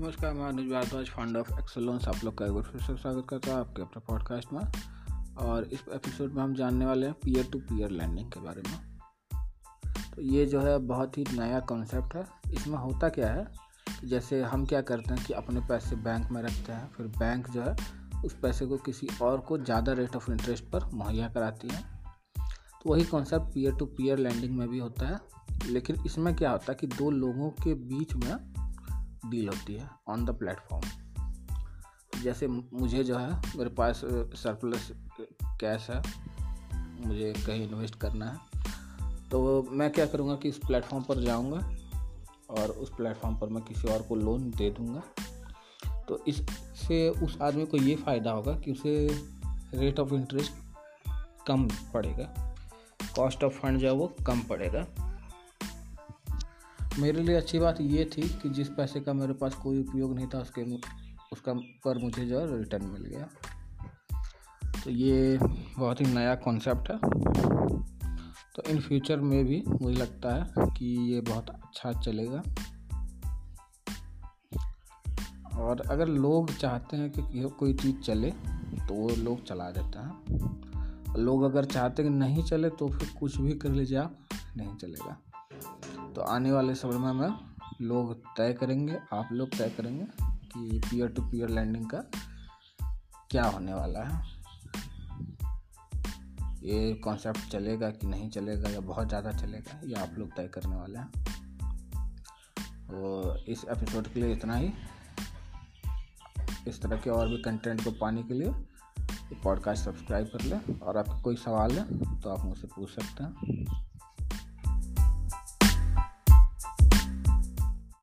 नमस्कार, मैं Anuj Bhardwaj fund of excellence आप लोग का एक बार फिर से स्वागत करता हूँ आपके अपने पॉडकास्ट में। और इस एपिसोड में हम जानने वाले हैं पीयर टू पीयर लैंडिंग के बारे में। तो ये जो है, बहुत ही नया कॉन्सेप्ट है। इसमें होता क्या है जैसे हम क्या करते हैं कि अपने पैसे बैंक में रखते हैं, फिर बैंक जो है, उस पैसे को किसी और को ज़्यादा रेट ऑफ़ इंटरेस्ट पर मुहैया कराती है। तो वही concept peer to peer lending में भी होता है। लेकिन इसमें क्या होता है कि दो लोगों के बीच में डील होती है ऑन द प्लेटफॉर्म जैसे मुझे जो है, मेरे पास सरप्लस कैश है, मुझे कहीं इन्वेस्ट करना है तो मैं क्या करूँगा कि इस प्लेटफॉर्म पर जाऊँगा और उस प्लेटफॉर्म पर मैं किसी और को लोन दे दूँगा। तो इससे उस आदमी को ये फ़ायदा होगा कि उसे रेट ऑफ़ इंटरेस्ट कम पड़ेगा कॉस्ट ऑफ़ फंड जो है वो कम पड़ेगा। मेरे लिए अच्छी बात ये थी कि जिस पैसे का मेरे पास कोई उपयोग नहीं था, उसके उसका पर मुझे जो है रिटर्न मिल गया। तो ये बहुत ही नया कॉन्सेप्ट है। तो इन फ्यूचर में भी मुझे लगता है कि ये बहुत अच्छा चलेगा। और अगर लोग चाहते हैं कि कोई चीज़ चले तो वो लोग चला देते हैं। लोग अगर चाहते हैं कि नहीं चले तो फिर कुछ भी कर लीजिए, आप नहीं चलेगा। तो आने वाले समय में लोग तय करेंगे, आप लोग तय करेंगे कि पीयर टू पीयर लैंडिंग का क्या होने वाला है। ये कॉन्सेप्ट चलेगा कि नहीं चलेगा या बहुत ज़्यादा चलेगा, ये आप लोग तय करने वाले हैं। तो इस एपिसोड के लिए इतना ही। इस तरह के और भी कंटेंट को पाने के लिए पॉडकास्ट सब्सक्राइब कर लें। और आपका कोई सवाल है तो आप मुझसे पूछ सकते हैं।